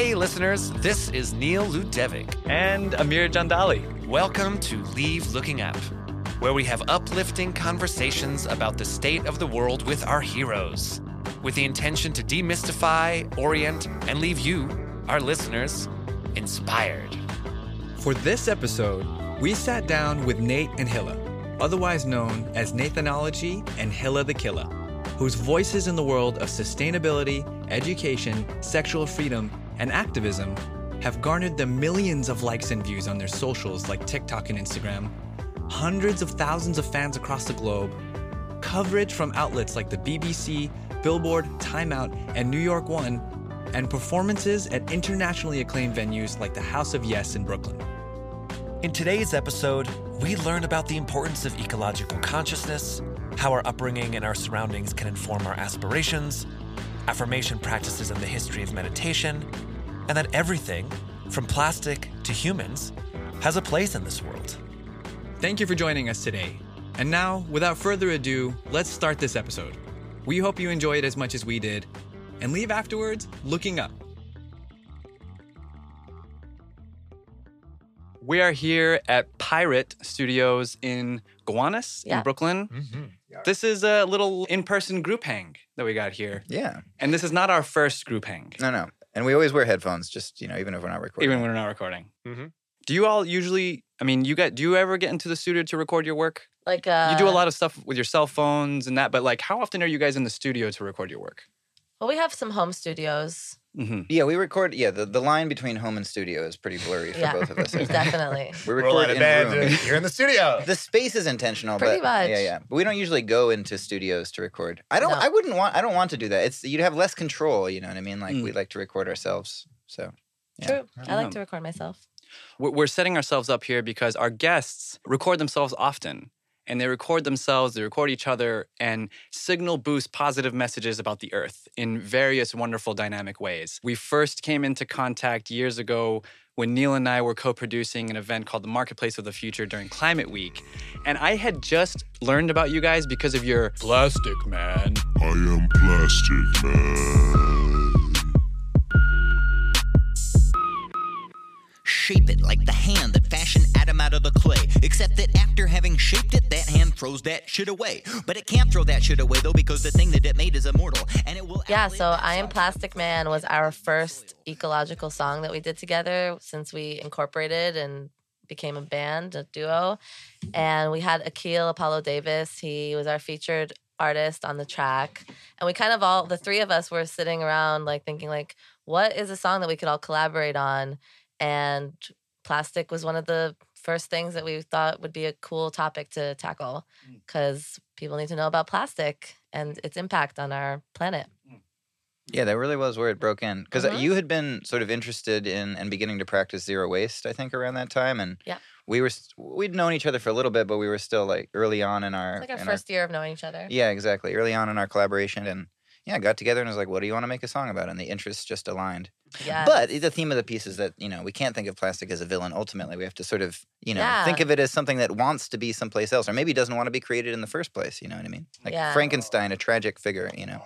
Hey, listeners, this is Neil Ludevic. And Amir Jandali. Welcome to Leave Looking Up, where we have uplifting conversations about the state of the world with our heroes, with the intention to demystify, orient, and leave you, our listeners, inspired. For this episode, we sat down with Nate and Hila, otherwise known as Nathanology and Hila the Killa, whose voices in the world of sustainability, education, sexual freedom, and activism have garnered them millions of likes and views on their socials like TikTok and Instagram, hundreds of thousands of fans across the globe, coverage from outlets like the BBC, Billboard, Time Out, and New York One, and performances at internationally acclaimed venues like the House of Yes in Brooklyn. In today's episode, we learn about the importance of ecological consciousness, how our upbringing and our surroundings can inform our aspirations, affirmation practices and the history of meditation, and that everything, from plastic to humans, has a place in this world. Thank you for joining us today. And now, without further ado, let's start this episode. We hope you enjoy it as much as we did, and leave afterwards looking up. We are here at Pirate Studios in Gowanus Yeah. in Brooklyn. Mm-hmm. This is a little in person group hang that we got here. Yeah. And this is not our first group hang, No, no. And we always wear headphones, just you know, even if we're not recording. even when we're not recording. Mhm. Do you all usually, I mean, you get, do you ever get into the studio to record your work? Like uh, you do a lot of stuff with your cell phones and that, but like, how often are you guys in the studio to record your work? Well, we have some home studios. Hmm yeah, we record. Yeah, the, the line between home and studio is pretty blurry for Yeah, both of us. I definitely. We record out in bed. rooms. You're in the studio. The space is intentional, Pretty but much. yeah, yeah. But we don't usually go into studios to record. I don't. No. I wouldn't want. I don't want to do that. It's you'd have less control. You know what I mean? Like Mm. we like to record ourselves. So Yeah. True. I like Um, to record myself. We're we're setting ourselves up here because our guests record themselves often. And they record themselves, they record each other, and signal boost positive messages about the earth in various wonderful dynamic ways. We first came into contact years ago when Neil and I were co producing an event called the Marketplace of the Future during Climate Week. And I had just learned about you guys because of your Plastic Man I am Plastic Man. Shape it like the hand out of the clay. Except that after having shaped it, that hand throws that shit away. But it can't throw that shit away though, because the thing that it made is immortal. And it will Yeah, so I Am. Plastic Man was our first ecological song that we did together since we incorporated and became a band, a duo. And we had Akil Apollo Davis. He was our featured artist on the track. And we kind of all, the three of us were sitting around like thinking like, what is a song that we could all collaborate on? And plastic was one of the first things that we thought would be a cool topic to tackle mm. because people need to know about plastic and its impact on our planet. Mm. Mm. yeah, that really was where it broke in because uh, Mhm. you had been sort of interested in and beginning to practice zero waste. I think around that time, and Yeah. we were we'd known each other for a little bit, but we were still like early on in our It's like our in first year of knowing each other. Yeah, exactly. Early on in our collaboration, and yeah, got together and was like, "What do you want to make a song about?" And the interests just aligned. Yeah. But the theme of the piece is that you know we can't think of plastic as a villain. Ultimately, we have to sort of you know Yeah. think of it as something that wants to be someplace else, or maybe doesn't want to be created in the first place. You know what I mean? Like Yeah. Frankenstein, a tragic figure. You know.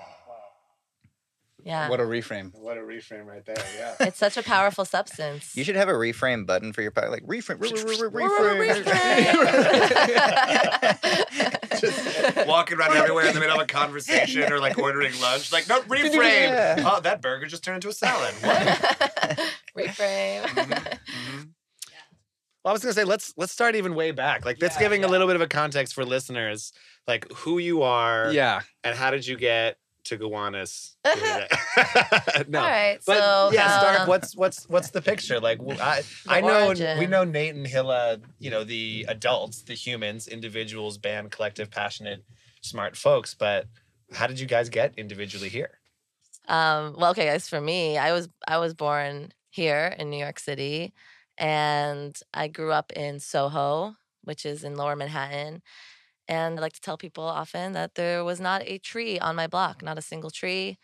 yeah. What a reframe. What a reframe right there. Yeah. it's such a powerful substance. You should have a reframe button for your pocket, like reframe, re- re- re- reframe. Just walking around everywhere in the middle of a conversation or like ordering lunch. Like, no, reframe. Yeah. Oh, that burger just turned into a salad. What? Reframe. Mhm. Well, I was gonna say let's let's start even way back. Like that's giving a little bit of a context for listeners, like who you are Yeah. and how did you get to Gowanus? no. All right. But so yeah, start. um, What's what's what's the picture? Like I, I know we know Nate and Hila. You know the adults, the humans, individuals, band, collective, passionate, smart folks. But how did you guys get individually here? Um, well, okay, guys. For me, I was I was born here in New York City, and I grew up in Soho, which is in Lower Manhattan. And I like to tell people often that there was not a tree on my block, not a single tree,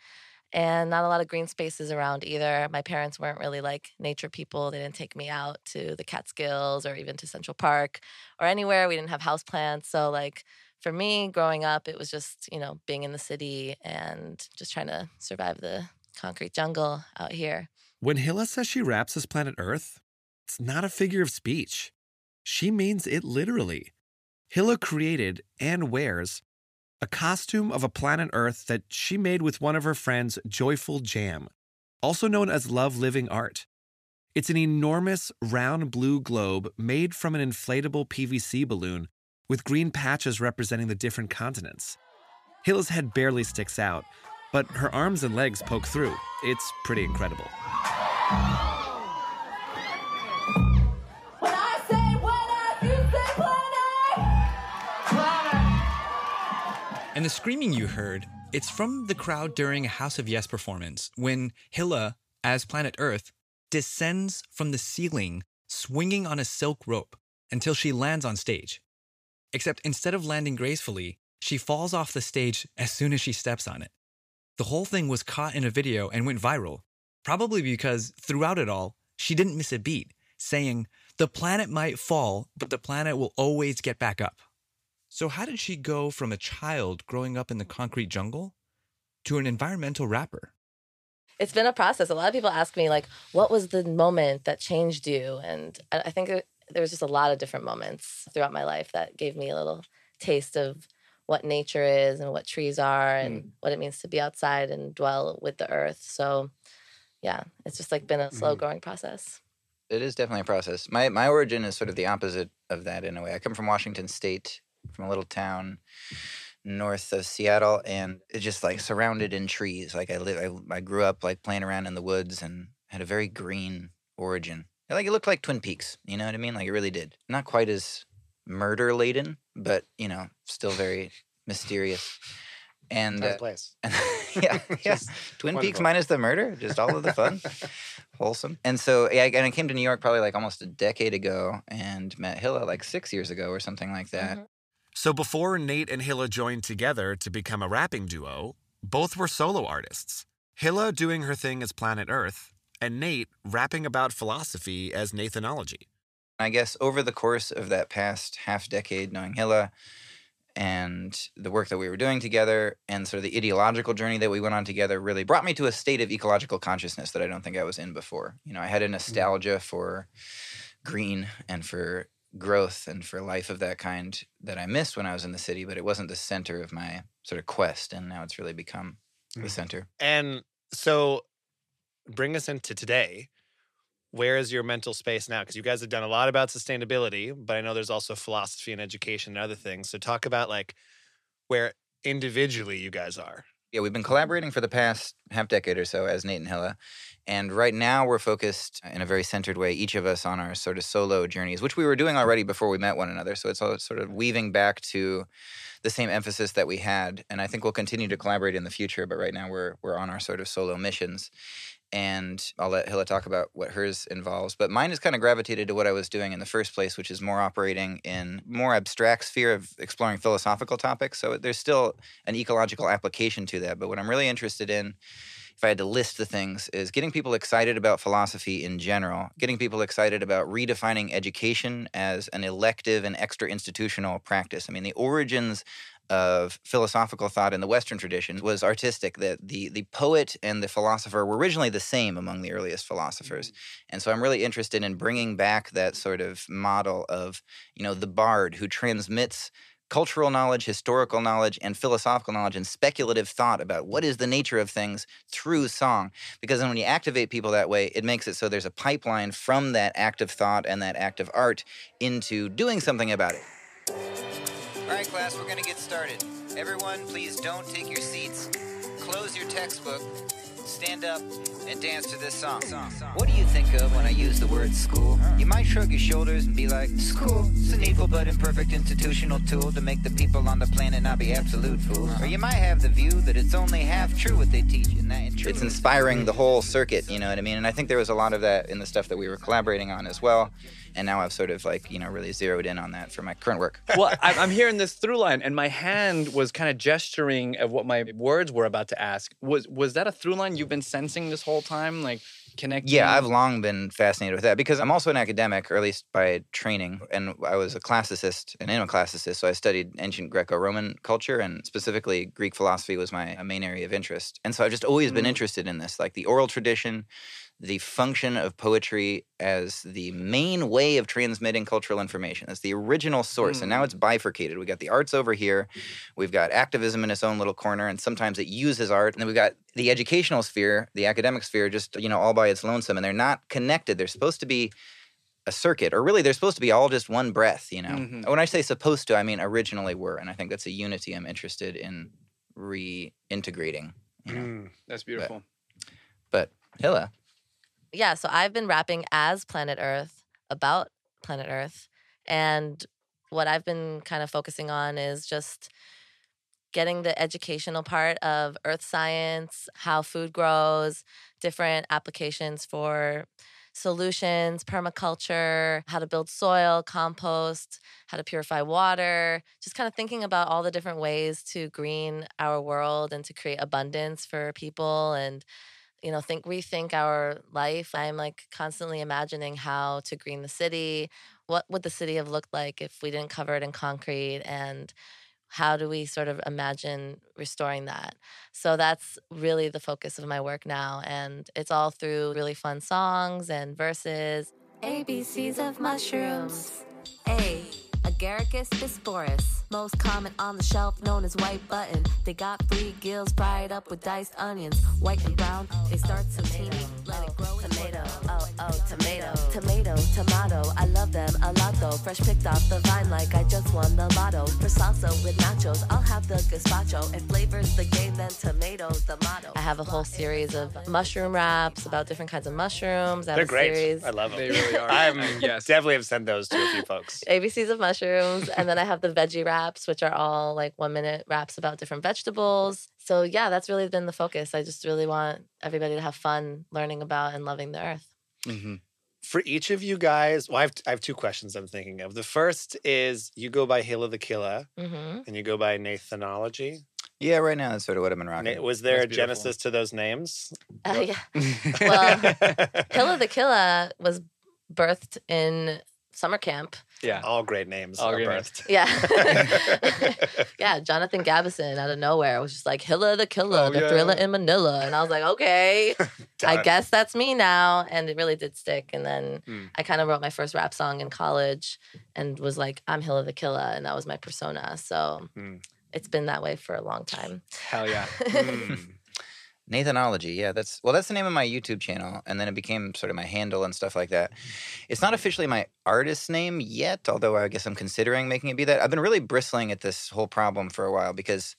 and not a lot of green spaces around either. My parents weren't really like nature people. They didn't take me out to the Catskills or even to Central Park or anywhere. We didn't have houseplants. So like for me growing up, it was just, you know, being in the city and just trying to survive the concrete jungle out here. When Hila says she wraps as planet Earth, it's not a figure of speech. She means it literally. Hila created and wears a costume of a planet Earth that she made with one of her friends, Joyful Jam, also known as Love Living Art. It's an enormous round blue globe made from an inflatable PVC balloon with green patches representing the different continents. Hila's head barely sticks out, but her arms and legs poke through. It's pretty incredible. And the screaming you heard, it's from the crowd during a House of Yes performance when Hila, as Planet Earth, descends from the ceiling swinging on a silk rope until she lands on stage. Except instead of landing gracefully, she falls off the stage as soon as she steps on it. The whole thing was caught in a video and went viral, probably because throughout it all, she didn't miss a beat, saying, The planet might fall, but the planet will always get back up. So, how did she go from a child growing up in the concrete jungle to an environmental rapper? It's been a process. A lot of people ask me, like, what was the moment that changed you? And I I think there was just a lot of different moments throughout my life that gave me a little taste of what nature is and what trees are and mm. what it means to be outside and dwell with the earth. So, yeah, it's just like been a slow mm-hmm. growing process. It is definitely a process. My my origin is sort of the opposite of that in a way. I come from Washington State, from a little town north of Seattle, and it's just like surrounded in trees. Like I live, I, I grew up like playing around in the woods and had a very green origin. Like it looked like Twin Peaks. You know what I mean? Like it really did. Not quite as murder laden, but you know, still very mysterious. And uh, place. and yeah, yeah. Twin Peaks minus the murder, just all of the fun, wholesome. And so, yeah, and I came to New York probably like almost a decade ago, and met Hila like six years ago or something like that. So before Nate and Hila joined together to become a rapping duo, both were solo artists. Hila doing her thing as Planet Earth, and Nate rapping about philosophy as Nathanology. I guess over the course of that past half decade, knowing Hila and the work that we were doing together and sort of the ideological journey that we went on together really brought me to a state of ecological consciousness that I don't think I was in before. You know, I had a hmm. nostalgia for green and for growth and for life of that kind that I missed when I was in the city, but it wasn't the center of my sort of quest. And now it's really become the Mhm. center. And so bring us into today. Where is your mental space now? Because you guys have done a lot about sustainability, but I know there's also philosophy and education and other things. So talk about like where individually you guys are. Yeah, we've been collaborating for the past half decade or so as Nate and Hila. And right now we're focused in a very centered way, each of us on our sort of solo journeys, which we were doing mm. already before we met one another. So it's all sort of weaving back to the same emphasis that we had. And I think we'll continue to collaborate in the future, but right now we're we're on our sort of solo missions. And I'll let Hila talk about what hers involves. But mine has kind of gravitated to what I was doing in the first place, which is more operating in more abstract sphere of exploring philosophical topics. So there's still an ecological application to that. But what I'm really interested in, if I had to list the things, is getting people excited about philosophy in general, getting people excited about redefining education as an elective and extra institutional practice. I mean, the origins of philosophical thought in the Western tradition was artistic. That the the poet and the philosopher were originally the same among the earliest philosophers, mm-hmm. and so I'm really interested in bringing back that sort of model of you know the bard who transmits cultural knowledge, historical knowledge, and philosophical knowledge and speculative thought about what is the nature of things through song. Because then when you activate people that way, it makes it so there's a pipeline from that active thought and that active art into doing something about it. All right, class, we're going to get started. Everyone, please don't take your seats. Close your textbook, stand up, and dance to this song. What do you think of when I use the word school? You might shrug your shoulders and be like, School, it's a needful but imperfect institutional tool to make the people on the planet not be absolute fools. Or you might have the view that it's only half true what they teach, and that it's inspiring the whole circuit, you know what I mean? And I think there was a lot of that in the stuff that we were collaborating on as well. And now I've sort of like, you know, really zeroed in on that for my current work. well, I- I'm hearing this through line, and my hand was kind of gesturing of what my words were about to ask. Was was that a through line you've been sensing this whole time, like connecting? Yeah, I've long been fascinated with that because I'm also an academic, or at least by training, and I was a classicist and am a classicist. So I studied ancient Greco-Roman culture, and specifically Greek philosophy was my uh, main area of interest. And so I've just always been Mm. interested in this, like the oral tradition, the function of poetry as the main way of transmitting cultural information. That's the original source. And now it's bifurcated. We got the arts over here, we've got activism in its own little corner, and sometimes it uses art. And then we've got the educational sphere, the academic sphere, just you know, all by its lonesome. And they're not connected. They're supposed to be a circuit, or really they're supposed to be all just one breath, you know. Mhm. When I say supposed to, I mean originally were. And I think that's a unity I'm interested in reintegrating. You know? Mm. That's beautiful. But Hila, yeah, so I've been rapping as Planet Earth about Planet Earth. And what I've been kind of focusing on is just getting the educational part of earth science, how food grows, different applications for solutions, permaculture, how to build soil, compost, how to purify water, just kind of thinking about all the different ways to green our world and to create abundance for people and you know think rethink our life. I'm like constantly imagining how to green the city what would the city have looked like if we didn't cover it in concrete and how do we sort of imagine restoring that so that's really the focus of my work now and it's all through really fun songs and verses ABCs of mushrooms. A. Agaricus bisporus, most common on the shelf, known as white button. They got three gills fried up with diced onions, white and brown. They start so teeny, let it grow. tomato oh oh tomato Tomato, tomato, I love them a lot though. Fresh picked off the vine like I just won the lotto. For salsa with nachos, I'll have the gazpacho. If flavors the game, then tomato, the motto. i have a whole series of mushroom wraps about different kinds of mushrooms I have They're a great. series I love them. They really are. I'm Yes. definitely have sent those to a few folks. ABCs of mushrooms. and then I have the veggie wraps, which are all like one minute wraps about different vegetables. So, yeah, that's really been the focus. I just really want everybody to have fun learning about and loving the earth. hmm For each of you guys, well, I have, I have two questions I'm thinking of. The first is you go by Hila the Killa hmm and you go by Nathanology. yeah, right now that's sort of what I've been rocking. Na- was there That's a beautiful. genesis to those names? Uh, yeah. Well, Killa the Killa was birthed in summer camp. Yeah. All great names. All are great names. Yeah. yeah, Jonathan Gabison out of nowhere was just like Hila the Killa, Oh, the yeah. thriller in Manila. And I was like, okay, I guess that's me now. And it really did stick. And then Mm. I kind of wrote my first rap song in college and was like, I'm Hila the Killa. And that was my persona. So Mm. it's been that way for a long time. Hell yeah. Mm. Nathanology, yeah, that's well, that's the name of my YouTube channel, and then it became sort of my handle and stuff like that. It's not officially my artist name yet, although I guess I'm considering making it be that. I've been really bristling at this whole problem for a while because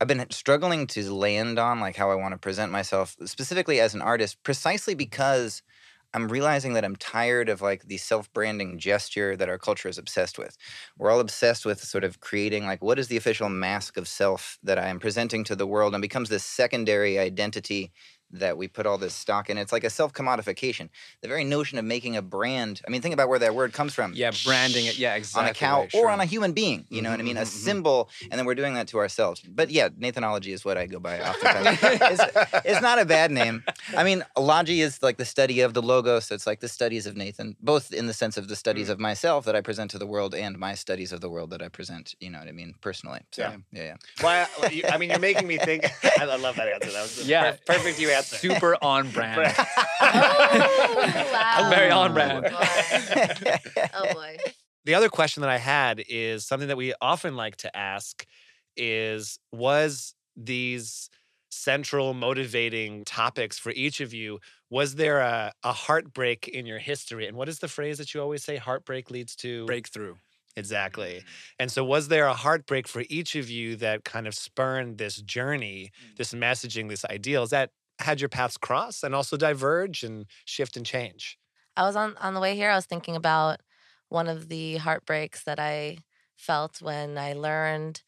I've been struggling to land on like how I want to present myself, specifically as an artist, precisely because I'm realizing that I'm tired of like the self-branding gesture that our culture is obsessed with. We're all obsessed with sort of creating like what is the official mask of self that I am presenting to the world and becomes this secondary identity that we put all this stock in. It's like a self-commodification. The very notion of making a brand. I mean, think about where that word comes from. Yeah, branding it. Yeah, exactly. On a cow right, or on a human being, you know what I mean? A Mhm, mhm, mhm. symbol, and then we're doing that to ourselves. But yeah, Nathanology is what I go by oftentimes. it's, it's not a bad name. I mean, logy is like the study of the logos. So it's like the studies of Nathan, both in the sense of the studies of myself that I present to the world and my studies of the world that I present, you know what I mean, personally. So, Yeah. yeah, yeah. Why? you- I mean, you're making me think. I love that answer. That was Yeah. per- perfect you answer. Super on brand. Oh, wow. Very on brand. Oh, boy. Oh, boy. The other question that I had is something that we often like to ask is was these central motivating topics for each of you was there a, a heartbreak in your history and what is the phrase that you always say heartbreak leads to Breakthrough. exactly mm. and so was there a heartbreak for each of you that kind of spurned this journey mm. this messaging this ideal? Is that had your paths cross and also diverge and shift and change I was on on the way here. I was thinking about one of the heartbreaks that I felt when I learned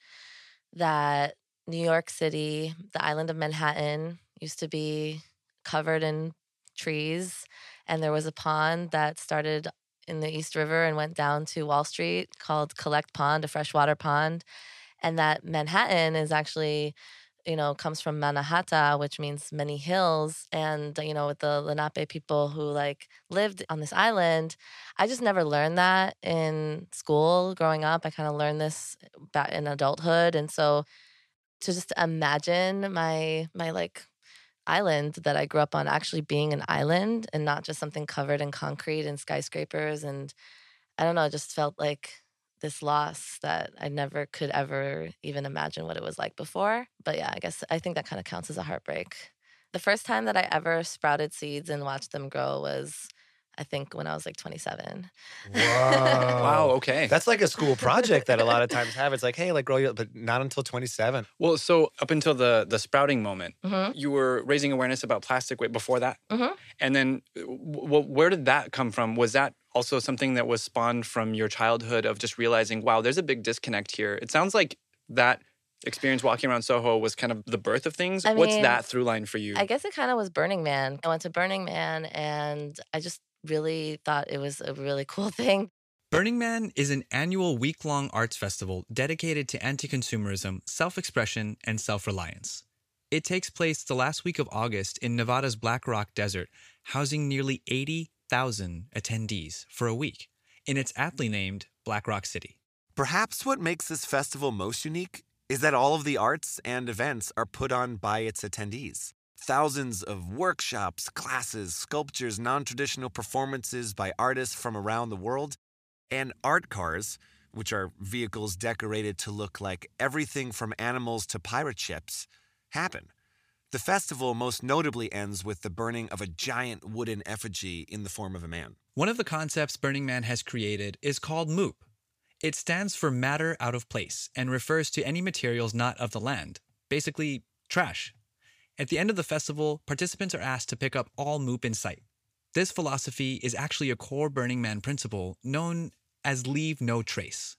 that New York City, the island of Manhattan, used to be covered in trees, and there was a pond that started in the East River and went down to Wall Street called Collect Pond, a freshwater pond, and that Manhattan is actually you know, comes from Manahata, which means many hills. And, you know, with the Lenape people who like lived on this island, I just never learned that in school growing up. I kind of learned this back in adulthood. And so to just imagine my, my like, island that I grew up on actually being an island and not just something covered in concrete and skyscrapers. And I don't know, it just felt like this loss that I never could ever even imagine what it was like before. But yeah, I guess I think that kind of counts as a heartbreak. The first time that I ever sprouted seeds and watched them grow was, I think, when I was like 27. Whoa. Wow, okay. That's like a school project that a lot of times have. It's like, hey, like grow you up, but not until 27. Well, so up until the the sprouting moment, hmm you were raising awareness about plastic way before that, Mhm. and then w- w- where did that come from? Was that also something that was spawned from your childhood of just realizing, wow, there's a big disconnect here? It sounds like that experience walking around Soho was kind of the birth of things. I What's that through line for you? I guess it kind of was Burning Man. I went to Burning Man and I just really thought it was a really cool thing. Burning Man is an annual week long arts festival dedicated to anti consumerism, self expression, and self reliance. It takes place the last week of August in Nevada's Black Rock Desert, housing nearly 80,000 attendees for a week, and it's aptly named Black Rock City. Perhaps what makes this festival most unique is that all of the arts and events are put on by its attendees. Thousands of workshops, classes, sculptures, non traditional performances by artists from around the world, and art cars, which are vehicles decorated to look like everything from animals to pirate ships, happen. The festival most notably ends with the burning of a giant wooden effigy in the form of a man. One of the concepts Burning Man has created is called MOOP. It stands for matter out of place and refers to any materials not of the land, basically, trash. At the end of the festival, participants are asked to pick up all MOOP in sight. This philosophy is actually a core Burning Man principle known as leave no trace.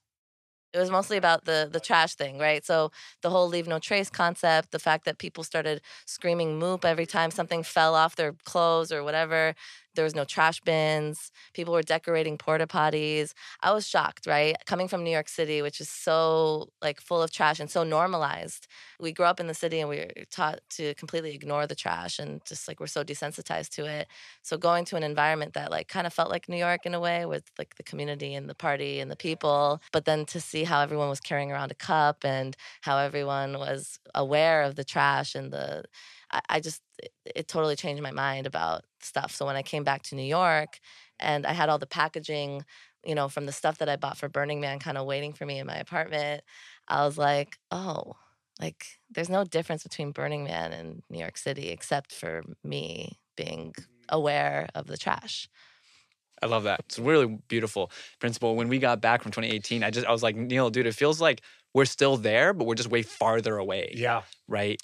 It was mostly about the the trash thing, right? So the whole leave no trace concept, the fact that people started screaming moop every time something fell off their clothes or whatever. There was no trash bins. People were decorating porta potties. I was shocked, right? Coming from New York City, which is so like full of trash and so normalized. We grew up in the city and we were taught to completely ignore the trash and just like we're so desensitized to it. So going to an environment that like kind of felt like New York in a way with like the community and the party and the people, but then to see how everyone was carrying around a cup and how everyone was aware of the trash and the I, I just it, it totally changed my mind about stuff. So when I came back to New York and I had all the packaging, you know, from the stuff that I bought for Burning Man kind of waiting for me in my apartment, I was like, oh, like there's no difference between Burning Man and New York City except for me being aware of the trash. I love that. It's a really beautiful principle. When we got back from 2018, I just I was like, Neil, dude, it feels like we're still there, but we're just way farther away. Yeah. Right.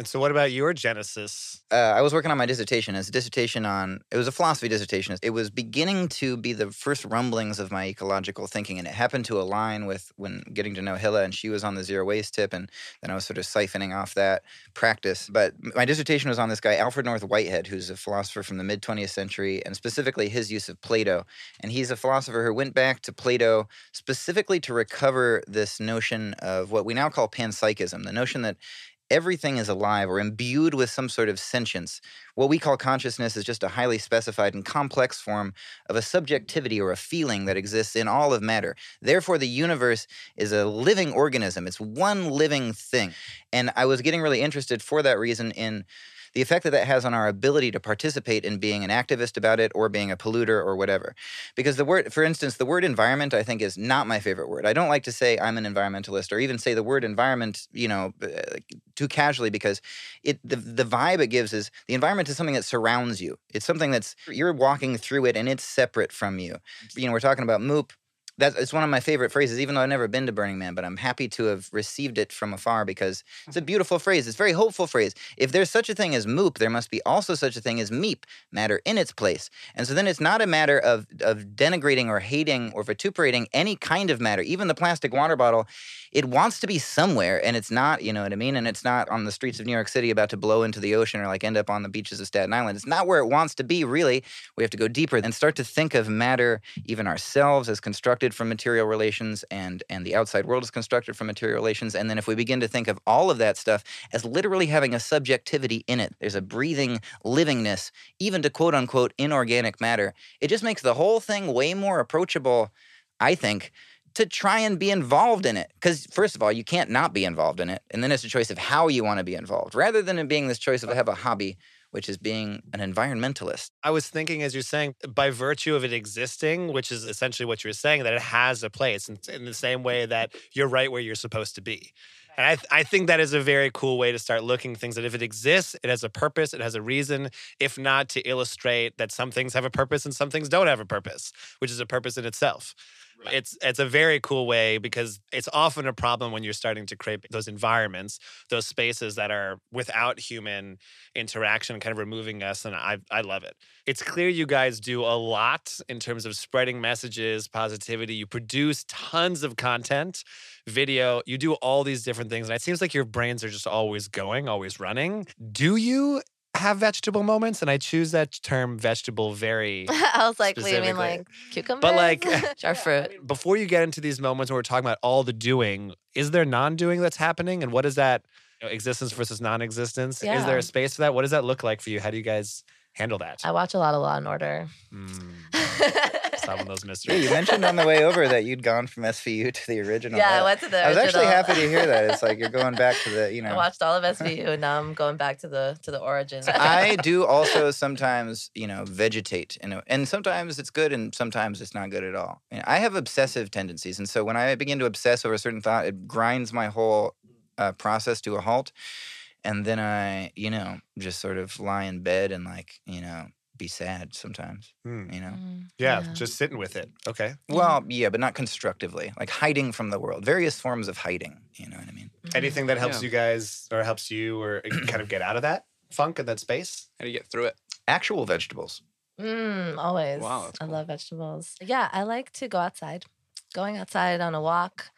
And so, what about your genesis? uh, I was working on my dissertation. It's a dissertation on, it was a philosophy dissertation. It was beginning to be the first rumblings of my ecological thinking. And it happened to align with when getting to know Hila, and she was on the zero waste tip. And then I was sort of siphoning off that practice. But my dissertation was on this guy, Alfred North Whitehead, who's a philosopher from the mid 20th century, and specifically his use of Plato. And he's a philosopher who went back to Plato specifically to recover this notion of what we now call panpsychism, the notion that everything is alive or imbued with some sort of sentience. What we call consciousness is just a highly specified and complex form of a subjectivity or a feeling that exists in all of matter. Therefore, the universe is a living organism, it's one living thing. And I was getting really interested for that reason in the effect that that has on our ability to participate in being an activist about it or being a polluter or whatever. Because the word, for instance, the word environment, I think, is not my favorite word. I don't like to say I'm an environmentalist or even say the word environment, you know, uh, too casually because it the, the vibe it gives is the environment is something that surrounds you. It's something that's you're walking through it and it's separate from you. You know, we're talking about MOOP. That's it's one of my favorite phrases, even though I've never been to Burning Man, but I'm happy to have received it from afar because it's a mm-hmm. beautiful phrase. It's a very hopeful phrase. If there's such a thing as MOOP, there must be also such a thing as MEEP, matter in its place. And so then it's not a matter of, of denigrating or hating or vituperating any kind of matter, even the plastic water bottle. It wants to be somewhere, and it's not, you know what I mean? And it's not on the streets of New York City about to blow into the ocean or like end up on the beaches of Staten Island. It's not where it wants to be, really. We have to go deeper and start to think of matter, even ourselves, as constructed from material relations, and, and the outside world is constructed from material relations. And then if we begin to think of all of that stuff as literally having a subjectivity in it, there's a breathing livingness, even to quote unquote inorganic matter, it just makes the whole thing way more approachable, I think, to try and be involved in it. Because, first of all, you can't not be involved in it. And then it's a choice of how you want to be involved, rather than it being this choice of I have a hobby, which is being an environmentalist. I was thinking as you're saying, by virtue of it existing, which is essentially what you were saying, that it has a place in, in the same way that you're right where you're supposed to be. And I, th- I think that is a very cool way to start looking things that if it exists, it has a purpose, it has a reason, if not to illustrate that some things have a purpose and some things don't have a purpose, which is a purpose in itself. It's it's a very cool way because it's often a problem when you're starting to create those environments, those spaces that are without human interaction, kind of removing us. And I I love it. It's clear you guys do a lot in terms of spreading messages, positivity. You produce tons of content, video. You do all these different things, and it seems like your brains are just always going, always running. Do you? Have vegetable moments, and I choose that term vegetable very I was like, what do you mean, like cucumbers? But like our fruit. before you get into these moments where we're talking about all the doing, is there non-doing that's happening? And what is that you know, existence versus non-existence? Is there a space for that? What does that look like for you? How do you guys handle that? I watch a lot of Law and Order. Mm, solving those Yeah, mysteries. you mentioned on the way over that you'd gone from SVU to the original. Yeah, I went to the I was actually happy to hear that. It's like you're going back to the, you know. I watched all of SVU, and now I'm going back to the to the origin. I do also sometimes, you know, vegetate, you know, and sometimes it's good and sometimes it's not good at all. You know, I have obsessive tendencies, and so when I begin to obsess over a certain thought, it grinds my whole uh, process to a halt, and then I, you know, just sort of lie in bed and like, you know, be sad sometimes. Hmm. You know, Mm, Yeah, just sitting with it. Okay. well, yeah, but not constructively, like hiding from the world, various forms of hiding. You know what I mean? mm-hmm. Anything that helps Yeah. you guys or helps you or kind of get out of that funk and that space? How do you get through it? Actual vegetables. Mm, always. Wow, that's I love vegetables. Yeah, I like to go outside. Going outside on a walk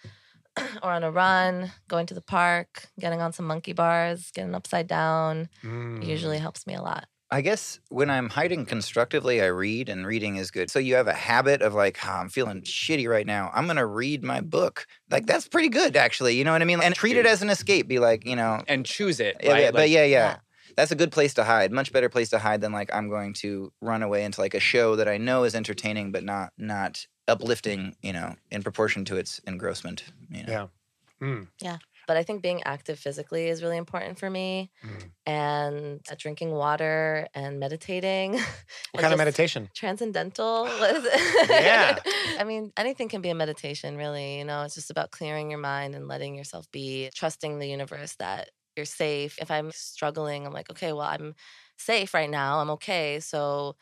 or on a run, going to the park, getting on some monkey bars, getting upside down Mm. usually helps me a lot. I guess when I'm hiding constructively, I read, and reading is good. So you have a habit of like, "Ah, I'm feeling shitty right now. I'm gonna read my book. Like that's pretty good, actually. You know what I mean? And treat it as an escape. Be like, you know, And choose it. yeah, right? yeah, but yeah, yeah, yeah. That's a good place to hide. Much better place to hide than like I'm going to run away into like a show that I know is entertaining but not not uplifting. You know, in proportion to its engrossment. You know? Yeah. Mm. But I think being active physically is really important for me. Mm. And uh, drinking water and meditating. What kind of meditation? Transcendental. Yeah. I mean, anything can be a meditation, really. You know, it's just about clearing your mind and letting yourself be, trusting the universe that you're safe. If I'm struggling, I'm like, okay, well, I'm safe right now. I'm okay. So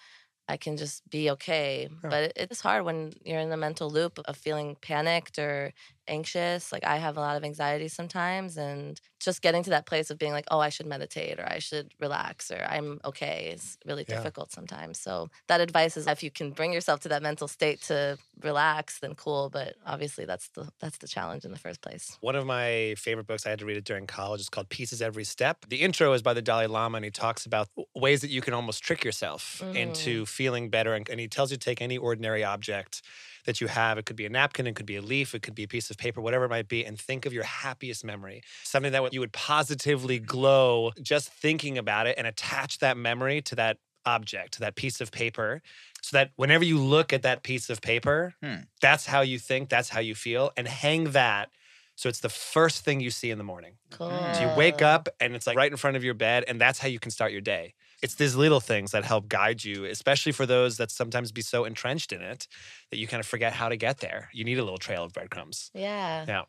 I can just be okay. Yeah. But it's hard when you're in the mental loop of feeling panicked or anxious. Like I have a lot of anxiety sometimes, and just getting to that place of being like, oh, I should meditate or I should relax or I'm okay is really Yeah. difficult sometimes. So that advice is if you can bring yourself to that mental state to relax, then cool. But obviously, that's the that's the challenge in the first place. One of my favorite books, I had to read it during college. is called Peace Is Every Step. The intro is by the Dalai Lama, and he talks about ways that you can almost trick yourself mm-hmm. into feeling better. And, and he tells you to take any ordinary object that you have. It could be a napkin, it could be a leaf, it could be a piece of paper, whatever it might be, and think of your happiest memory. Something that you would positively glow just thinking about it and attach that memory to that object, to that piece of paper, so that whenever you look at that piece of paper, Hmm. that's how you think, that's how you feel, and hang that. So it's the first thing you see in the morning. Cool. So you wake up and it's like right in front of your bed, and that's how you can start your day. It's these little things that help guide you, especially for those that sometimes be so entrenched in it that you kind of forget how to get there. You need a little trail of breadcrumbs. Yeah. Yeah.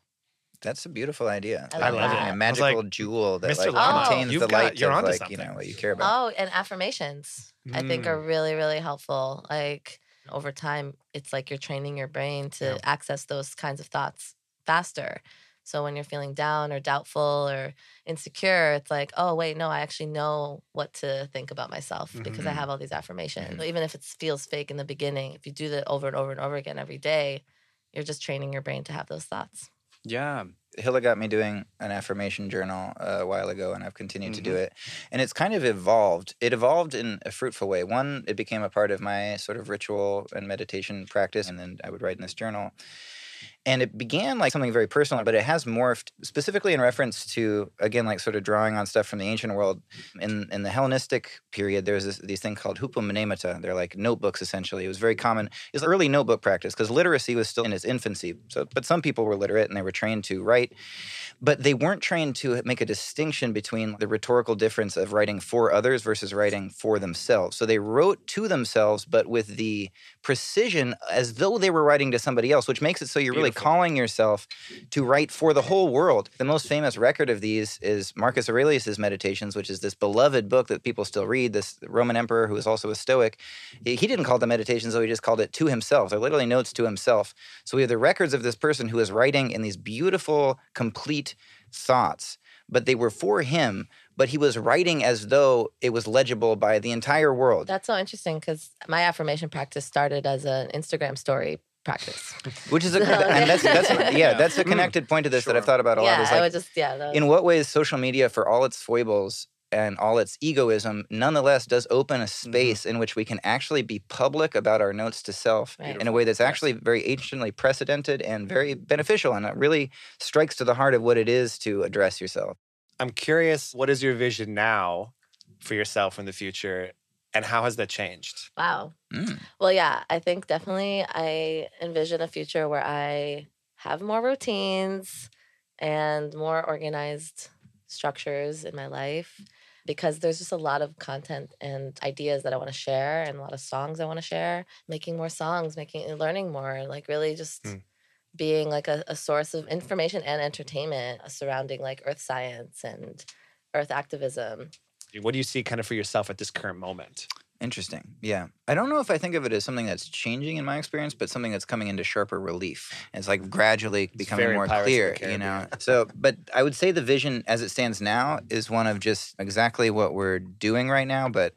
That's a beautiful idea. I Like love a- that. A I was magical like, jewel that Mr. like Lama, contains you've the got- light you're of onto like you know what you care about. Oh, and affirmations I think are Mm. really, really helpful. Like over time, it's like you're training your brain to Yeah. access those kinds of thoughts faster. So when you're feeling down or doubtful or insecure, it's like, oh wait, no, I actually know what to think about myself because I Mhm. have all these affirmations. Even if it feels fake in the beginning, if you do that over and over and over again every day, you're just training your brain to have those thoughts. Yeah. Hila got me doing an affirmation journal a while ago, and I've continued to do Mm-hmm. it. And it's kind of evolved. It evolved in a fruitful way. One, it became a part of my sort of ritual and meditation practice, and then I would write in this journal. And it began like something very personal, but it has morphed specifically in reference to, again, like sort of drawing on stuff from the ancient world. In in the Hellenistic period, there's this these thing called hupomnemata. They're like notebooks essentially. It was very common. It's early notebook practice because literacy was still in its infancy. So, but some people were literate and they were trained to write, but they weren't trained to make a distinction between the rhetorical difference of writing for others versus writing for themselves. So they wrote to themselves, but with the precision as though they were writing to somebody else, which makes it so you're really. Calling yourself to write for the whole world. The most famous record of these is Marcus Aurelius's Meditations, which is this beloved book that people still read. This Roman emperor who was also a Stoic, he didn't call them Meditations, though he just called it to himself. They're literally notes to himself. So we have the records of this person who is writing in these beautiful, complete thoughts, but they were for him. But he was writing as though it was legible by the entire world. That's so interesting because my affirmation practice started as an Instagram story practice. Which is a So, and that's that's yeah. yeah, that's a Mm, connected point to this that I've thought about a lot. yeah, Is I like would just yeah. that in what ways social media, for all its foibles and all its egoism, nonetheless does open a space in which we can actually be public about our notes to self Right. in a way that's actually very anciently precedented and very beneficial. And it really strikes to the heart of what it is to address yourself. I'm curious, what is your vision now for yourself in the future, and how has that changed? Wow. Mm. Well, yeah, I think definitely I envision a future where I have more routines and more organized structures in my life because there's just a lot of content and ideas that I want to share and a lot of songs I want to share. Making more songs, making learning more, like really just Mm. being like a, a source of information and entertainment surrounding like earth science and earth activism. What do you see kind of for yourself at this current moment? Interesting. Yeah. I don't know if I think of it as something that's changing in my experience, but something that's coming into sharper relief. It's like gradually becoming more Pirates clear, you know. So, but I would say the vision as it stands now is one of just exactly what we're doing right now, but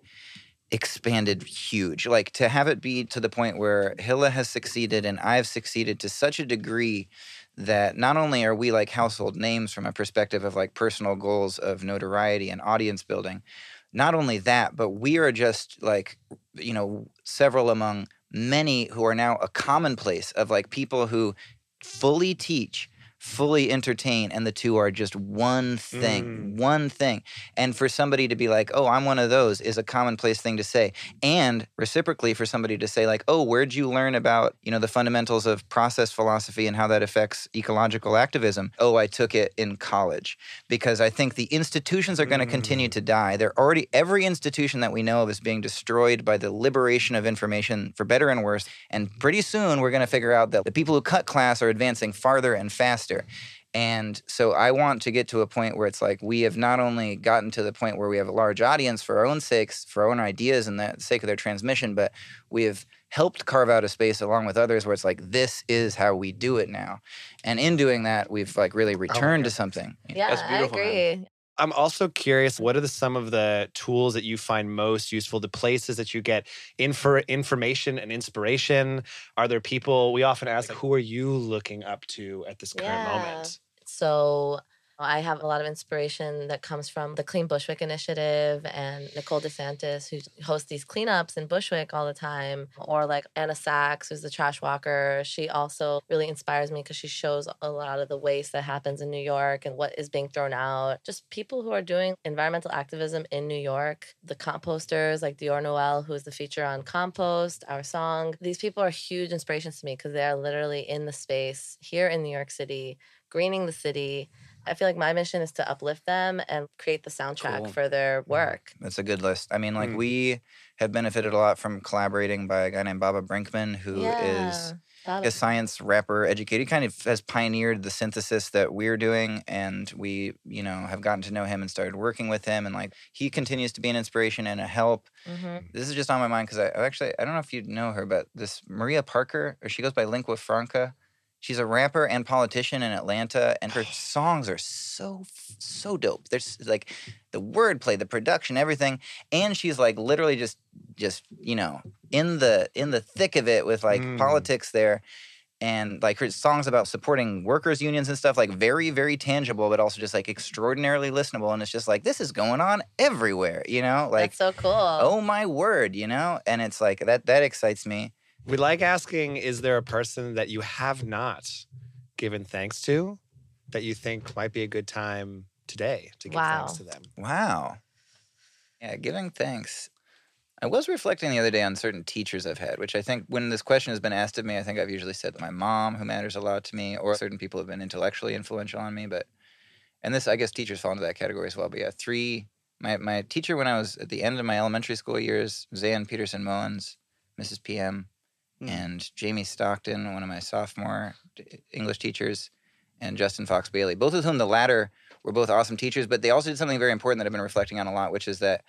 expanded huge. Like to have it be to the point where Hila has succeeded and I've succeeded to such a degree that not only are we like household names from a perspective of like personal goals of notoriety and audience building, not only that, but we are just like, you know, several among many who are now a commonplace of like people who fully teach, fully entertain, and the two are just one thing, mm. one thing. And for somebody to be like, oh, I'm one of those is a commonplace thing to say. And reciprocally, for somebody to say, like, oh, where'd you learn about, you know, the fundamentals of process philosophy and how that affects ecological activism? Oh, I took it in college because I think the institutions are going to continue mm. to die. They're already, every institution that we know of is being destroyed by the liberation of information for better and worse. And pretty soon we're going to figure out that the people who cut class are advancing farther and faster. And so I want to get to a point where it's like we have not only gotten to the point where we have a large audience for our own sakes, for our own ideas and the sake of their transmission, but we have helped carve out a space along with others where it's like this is how we do it now. And in doing that, we've like really oh, returned to something. Yeah, That's I beautiful, man. I'm also curious, what are the, some of the tools that you find most useful, the places that you get infor- information and inspiration? Are there people, we often ask, who are you looking up to at this current Yeah. moment? So I have a lot of inspiration that comes from the Clean Bushwick Initiative and Nicole DeSantis, who hosts these cleanups in Bushwick all the time, or like Anna Sacks, who's the trash walker. She also really inspires me because she shows a lot of the waste that happens in New York and what is being thrown out. Just people who are doing environmental activism in New York. The composters, like Dior Noel, who is the feature on Compost, our song. These people are huge inspirations to me because they are literally in the space here in New York City, greening the city. I feel like my mission is to uplift them and create the soundtrack Cool. for their work. That's a good list. I mean, like Mm. we have benefited a lot from collaborating by a guy named Baba Brinkman, who is yeah. that a science rapper educated. He kind of has pioneered the synthesis that we're doing, and we, you know, have gotten to know him and started working with him. And like he continues to be an inspiration and a help. hmm This is just on my mind because I, I actually I don't know if you know her, but this Mariah Parker, or she goes by Lingua Franca. She's a rapper and politician in Atlanta, and her songs are so so dope. There's like the wordplay, the production, everything, and she's like literally just just you know in the in the thick of it with like Mm. politics there. And like her songs about supporting workers' unions and stuff, like very, very tangible, but also just like extraordinarily listenable. And it's just like, this is going on everywhere, you know? Like, That's so cool. oh my word, you know? And it's like that that excites me. We like asking, is there a person that you have not given thanks to that you think might be a good time today to give Wow. thanks to them? Wow. Yeah, giving thanks. I was reflecting the other day on certain teachers I've had, which I think when this question has been asked of me, I think I've usually said that my mom, who matters a lot to me, or certain people have been intellectually influential on me. But, and this, I guess teachers fall into that category as well. But yeah, three, my, my teacher when I was at the end of my elementary school years, Zan Peterson Mullins, Mrs. PM, Mm. and Jamie Stockton, one of my sophomore English teachers, and Justin Fox Bailey, both of whom the latter were both awesome teachers, but they also did something very important that I've been reflecting on a lot, which is that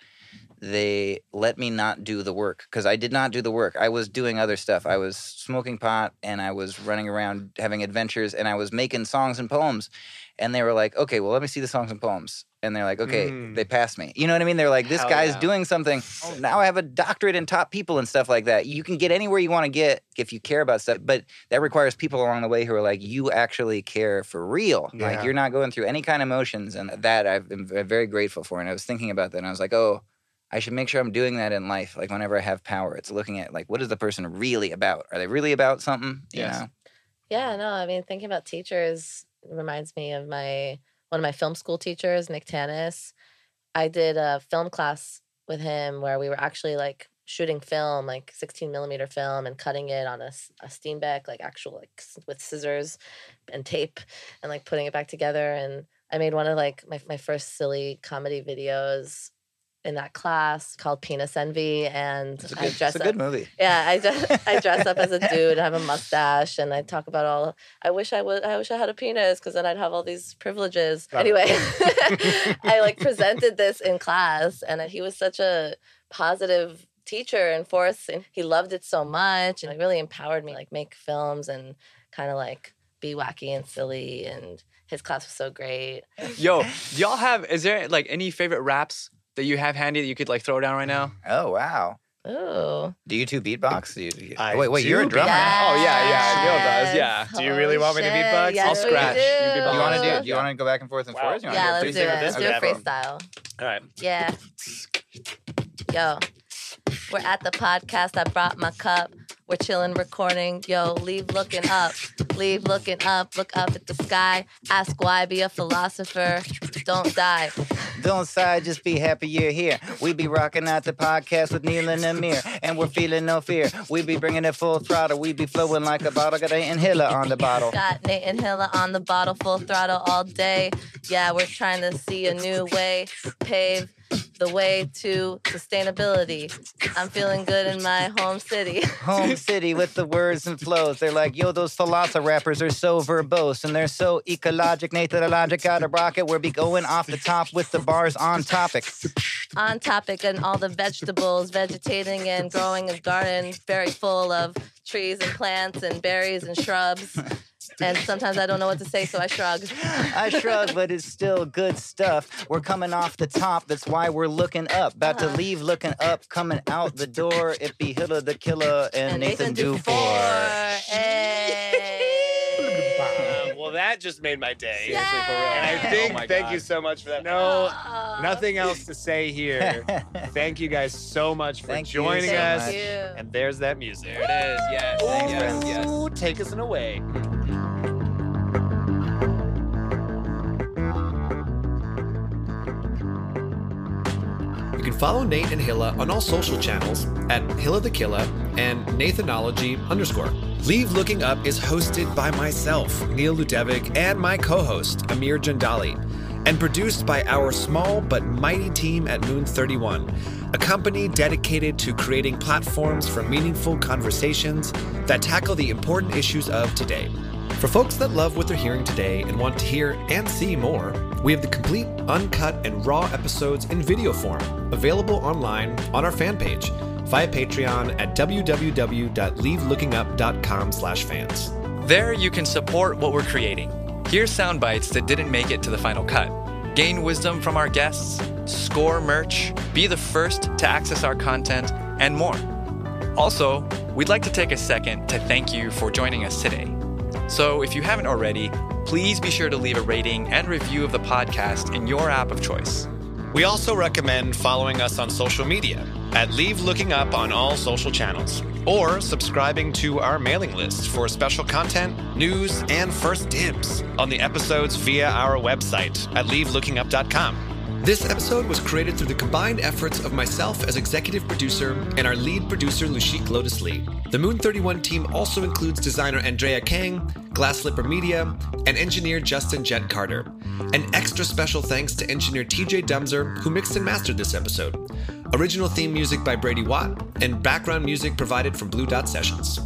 they let me not do the work because I did not do the work. I was doing other stuff. I was smoking pot and I was running around having adventures and I was making songs and poems. And they were like, okay, well, let me see the songs and poems. And they're like, okay, Mm. they passed me. You know what I mean? They're like, this Hell guy's yeah. doing something. Oh, now I have a doctorate in top people and stuff like that. You can get anywhere you want to get if you care about stuff, but that requires people along the way who are like, you actually care for real. Yeah. Like, you're not going through any kind of emotions. And that I've been very grateful for. And I was thinking about that and I was like, oh, I should make sure I'm doing that in life. Like whenever I have power, it's looking at like what is the person really about? Are they really about something? You Yes. know? Yeah, no, I mean, thinking about teachers reminds me of my one of my film school teachers, Nick Tanis. I did a film class with him where we were actually like shooting film, like 16 millimeter film, and cutting it on a, a Steenbeck, like actual like with scissors and tape, and like putting it back together. And I made one of like my my first silly comedy videos in that class called Penis Envy, and a I good, it's dress a up. good movie. Yeah, I dress, I dress up as a dude, I have a mustache, and I talk about all. I wish I would. I wish I had a penis because then I'd have all these privileges. It. anyway, I like presented this in class, and he was such a positive teacher and force, and he loved it so much, and it really empowered me, like make films and kind of like be wacky and silly. And his class was so great. Yo, do y'all have? Is there like any favorite raps that you have handy that you could like throw down right now? Oh wow. Ooh, Do you two beatbox? Do you, do you- I wait, wait, do you're a drummer. Oh, yeah, yeah, Gil does, yeah. Yes. Do you really want me to Holy beatbox? yes, I'll scratch. You do. beatbox. Do you want to do? Yeah. Do you want to go back and forth and Wow. forth? You Yeah, let's do it. Let's do a freestyle. All right. Yeah. Yo, we're at the podcast. I brought my cup. We're chilling, recording. Yo, leave looking up. Leave looking up. Look up at the sky. Ask why. Be a philosopher. Don't die. Don't sigh, just be happy you're here. We be rocking out the podcast with Neil and Amir, and we're feeling no fear. We be bringing it full throttle. We be flowing like a bottle. Got an inhaler on the bottle. Got Nate and Hila on the bottle, full throttle all day. Yeah, we're trying to see a new way, pave the way to sustainability. I'm feeling good in my home city. Home city with the words and flows. They're like, yo, those philosopher rappers are so verbose and they're so ecologic. Nathan logic out of rocket. We'll be going off the top with the bars on topic. on topic and all the vegetables, vegetating and growing a garden very full of trees and plants and berries and shrubs. And sometimes I don't know what to say, so I shrug. I shrug, but it's still good stuff. We're coming off the top, that's why we're looking up. About to Uh-huh. leave looking up, coming out the door. It be Hila the Killa and, Nathan, Dufour. Hey. Uh, well, that just made my day. Seriously, for real. And I think, Oh thank God. you so much for that. No, Oh. nothing else to say here. Thank you guys so much for Thank you joining so us. much. And there's that music. There it is. Yes. Thanks, yes. Yes. Ooh, take us away. Follow Nate and Hila on all social channels at Hila the Killa and Nathanology underscore. Leave Looking Up is hosted by myself, Neil Ludevic, and my co-host, Amir Jandali, and produced by our small but mighty team at Moon 31, a company dedicated to creating platforms for meaningful conversations that tackle the important issues of today. For folks that love what they're hearing today and want to hear and see more, we have the complete, uncut, and raw episodes in video form available online on our fan page via Patreon at www.leavelookingup.com slash fans. There you can support what we're creating. Hear sound bites that didn't make it to the final cut. Gain wisdom from our guests, score merch, be the first to access our content, and more. Also, we'd like to take a second to thank you for joining us today. So if you haven't already, please be sure to leave a rating and review of the podcast in your app of choice. We also recommend following us on social media at Leave Looking Up on all social channels. or subscribing to our mailing list for special content, news, and first dibs on the episodes via our website at leavelookingup.com. This episode was created through the combined efforts of myself as executive producer and our lead producer, Lushik Lotus Lee. The Moon 31 team also includes designer Andrea Kang, Glass Slipper Media, and engineer Justin Jet Carter. An extra special thanks to engineer TJ Dumser, who mixed and mastered this episode. Original theme music by Brady Watt, and background music provided from Blue Dot Sessions.